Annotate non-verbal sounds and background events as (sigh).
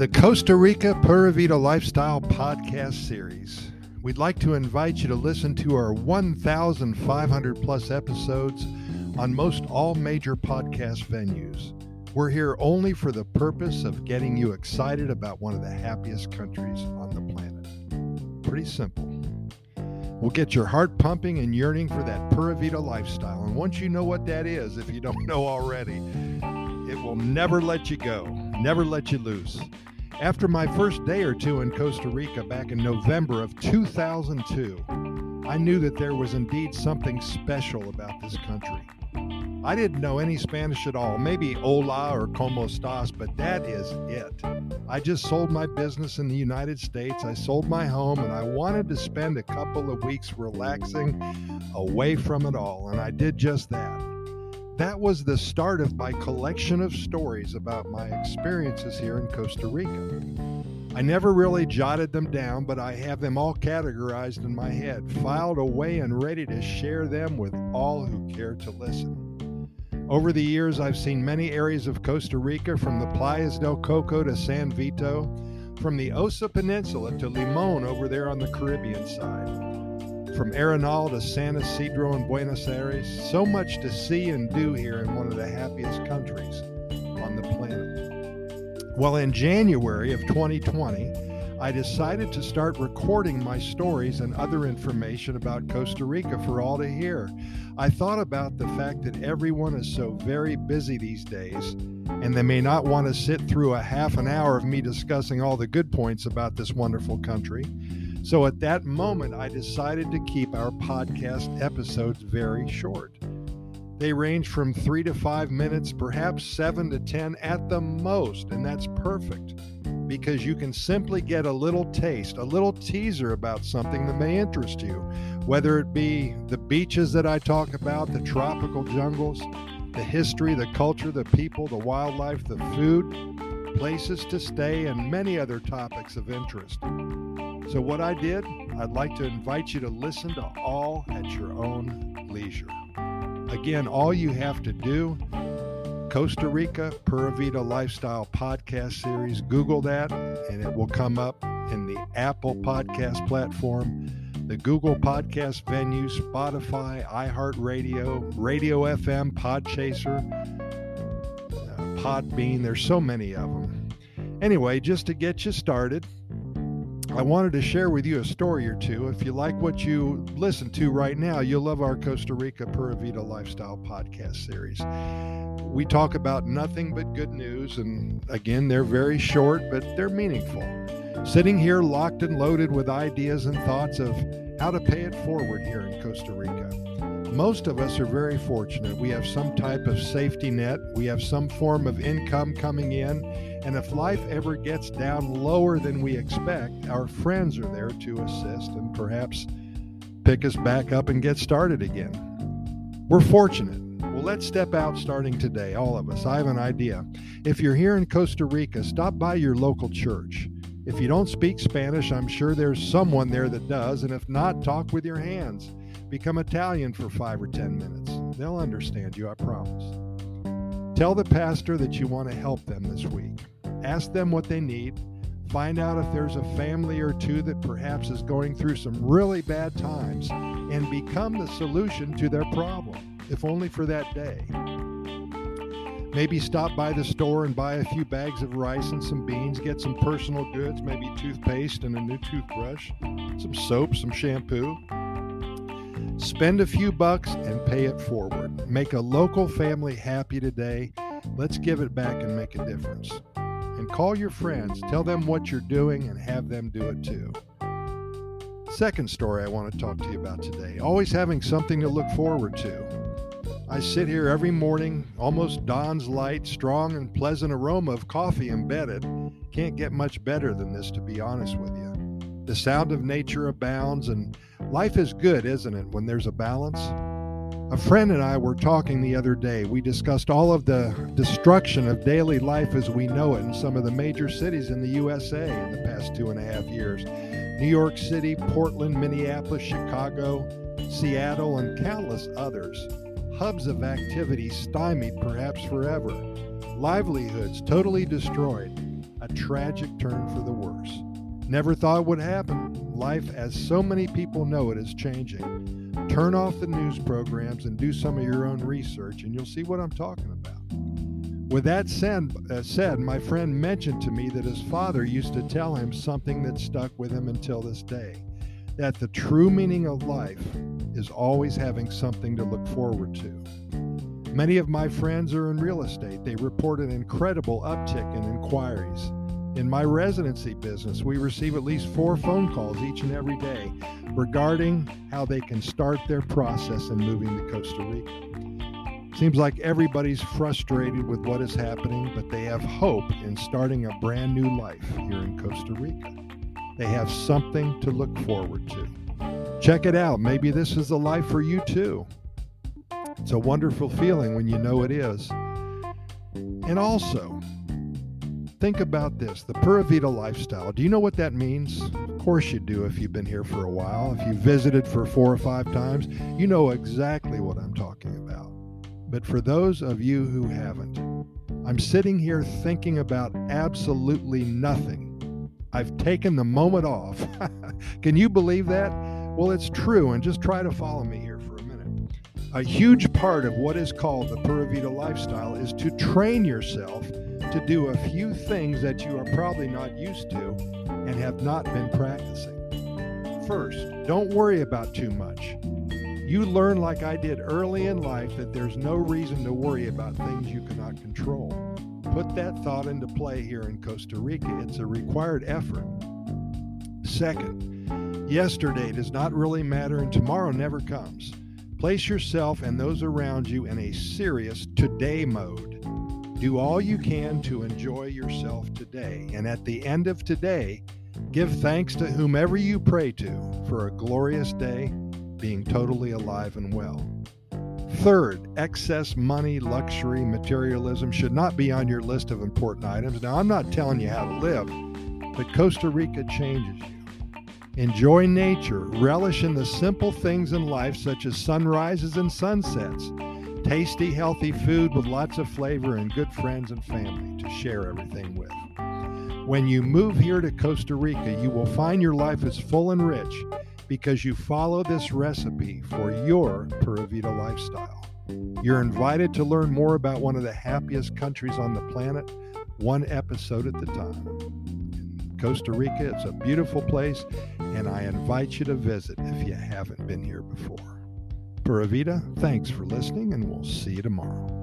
the Costa Rica Pura Vida Lifestyle podcast series. We'd like to invite you to listen to our 1,500 plus episodes on most all major podcast venues. We're here only for the purpose of getting you excited about one of the happiest countries on the planet. Pretty simple. We'll get your heart pumping and yearning for that Pura Vida lifestyle. And once you know what that is, if you don't (laughs) know already, it will never let you go, never let you loose. After my first day or two in Costa Rica back in November of 2002, I knew that there was indeed something special about this country. I didn't know any Spanish at all, maybe hola or como estás, but that is it. I just sold my business in the United States. I sold my home and I wanted to spend a couple of weeks relaxing away from it all, and I did just that. That was the start of my collection of stories about my experiences here in Costa Rica. I never really jotted them down, but I have them all categorized in my head, filed away, and ready to share them with all who care to listen. Over the years, I've seen many areas of Costa Rica, from the Playas del Coco to San Vito, from the Osa Peninsula to Limon over there on the Caribbean side, from Arenal to San Isidro and Buenos Aires. So much to see and do here in one of the happiest countries on the planet. Well, in January of 2020, I decided to start recording my stories and other information about Costa Rica for all to hear. I thought about the fact that everyone is so very busy these days, and they may not want to sit through a half an hour of me discussing all the good points about this wonderful country. So at that moment, I decided to keep our podcast episodes very short. They range from three to five minutes, perhaps seven to 10 at the most, and that's perfect because you can simply get a little taste, a little teaser about something that may interest you, whether it be the beaches that I talk about, the tropical jungles, the history, the culture, the people, the wildlife, the food, places to stay, and many other topics of interest. So, what I did, I'd like to invite you to listen to all at your own leisure. Again, all you have to do Costa Rica Pura Vida Lifestyle Podcast Series. Google that and it will come up in the Apple Podcast platform, the Google Podcast venue, Spotify, iHeartRadio, Radio FM, Podchaser, uh, Podbean. There's so many of them. Anyway, just to get you started, I wanted to share with you a story or two. If you like what you listen to right now, you'll love our Costa Rica Pura Vida Lifestyle podcast series we talk about nothing but good news. And again, they're very short, but they're meaningful. Sitting here locked and loaded with ideas and thoughts of how to pay it forward here in Costa Rica. Most of us are very fortunate. We have some type of safety net, we have some form of income coming in. And if life ever gets down lower than we expect, our friends are there to assist and perhaps pick us back up and get started again. We're fortunate. Well, let's step out starting today, all of us. I have an idea. If you're here in Costa Rica, stop by your local church. If you don't speak Spanish, I'm sure there's someone there that does. And if not, talk with your hands. Become Italian for five or 10 minutes. They'll understand you, I promise. Tell the pastor that you want to help them this week. Ask them what they need. Find out if there's a family or two that perhaps is going through some really bad times and become the solution to their problem if only for that day. Maybe stop by the store and buy a few bags of rice and some beans, get some personal goods, maybe toothpaste and a new toothbrush, some soap, some shampoo. Spend a few bucks and pay it forward. Make a local family happy today. Let's give it back and make a difference. And call your friends, tell them what you're doing, and have them do it too. Second story I want to talk to you about today always having something to look forward to. I sit here every morning, almost dawn's light, strong and pleasant aroma of coffee embedded. Can't get much better than this, to be honest with you. The sound of nature abounds, and life is good, isn't it, when there's a balance? A friend and I were talking the other day. We discussed all of the destruction of daily life as we know it in some of the major cities in the USA in the past two and a half years New York City, Portland, Minneapolis, Chicago, Seattle, and countless others hubs of activity stymied perhaps forever, livelihoods totally destroyed, a tragic turn for the worse. Never thought it would happen. Life, as so many people know it, is changing. Turn off the news programs and do some of your own research, and you'll see what I'm talking about. With that said, uh, said, my friend mentioned to me that his father used to tell him something that stuck with him until this day that the true meaning of life is always having something to look forward to. Many of my friends are in real estate. They report an incredible uptick in inquiries. In my residency business, we receive at least four phone calls each and every day regarding how they can start their process in moving to Costa Rica. Seems like everybody's frustrated with what is happening, but they have hope in starting a brand new life here in Costa Rica. They have something to look forward to. Check it out. Maybe this is the life for you too. It's a wonderful feeling when you know it is. And also, think about this the Pura Vida lifestyle. Do you know what that means? Of course, you do if you've been here for a while. If you've visited for four or five times, you know exactly what I'm talking about. But for those of you who haven't, I'm sitting here thinking about absolutely nothing. I've taken the moment off. (laughs) Can you believe that? Well, it's true, and just try to follow me here for a minute. A huge part of what is called the Pura Vida lifestyle is to train yourself to do a few things that you are probably not used to and have not been practicing. First, don't worry about too much. You learn, like I did early in life, that there's no reason to worry about things you cannot control. Put that thought into play here in Costa Rica. It's a required effort. Second, yesterday does not really matter and tomorrow never comes. Place yourself and those around you in a serious today mode. Do all you can to enjoy yourself today. And at the end of today, give thanks to whomever you pray to for a glorious day, being totally alive and well. Third, excess money, luxury, materialism should not be on your list of important items. Now, I'm not telling you how to live, but Costa Rica changes you. Enjoy nature, relish in the simple things in life, such as sunrises and sunsets Tasty, healthy food with lots of flavor and good friends and family to share everything with. When you move here to Costa Rica, you will find your life is full and rich because you follow this recipe for your Pura Vida lifestyle. You're invited to learn more about one of the happiest countries on the planet, one episode at the time. Costa Rica, it's a beautiful place, and I invite you to visit if you haven't been here before. Pura Vida, thanks for listening, and we'll see you tomorrow.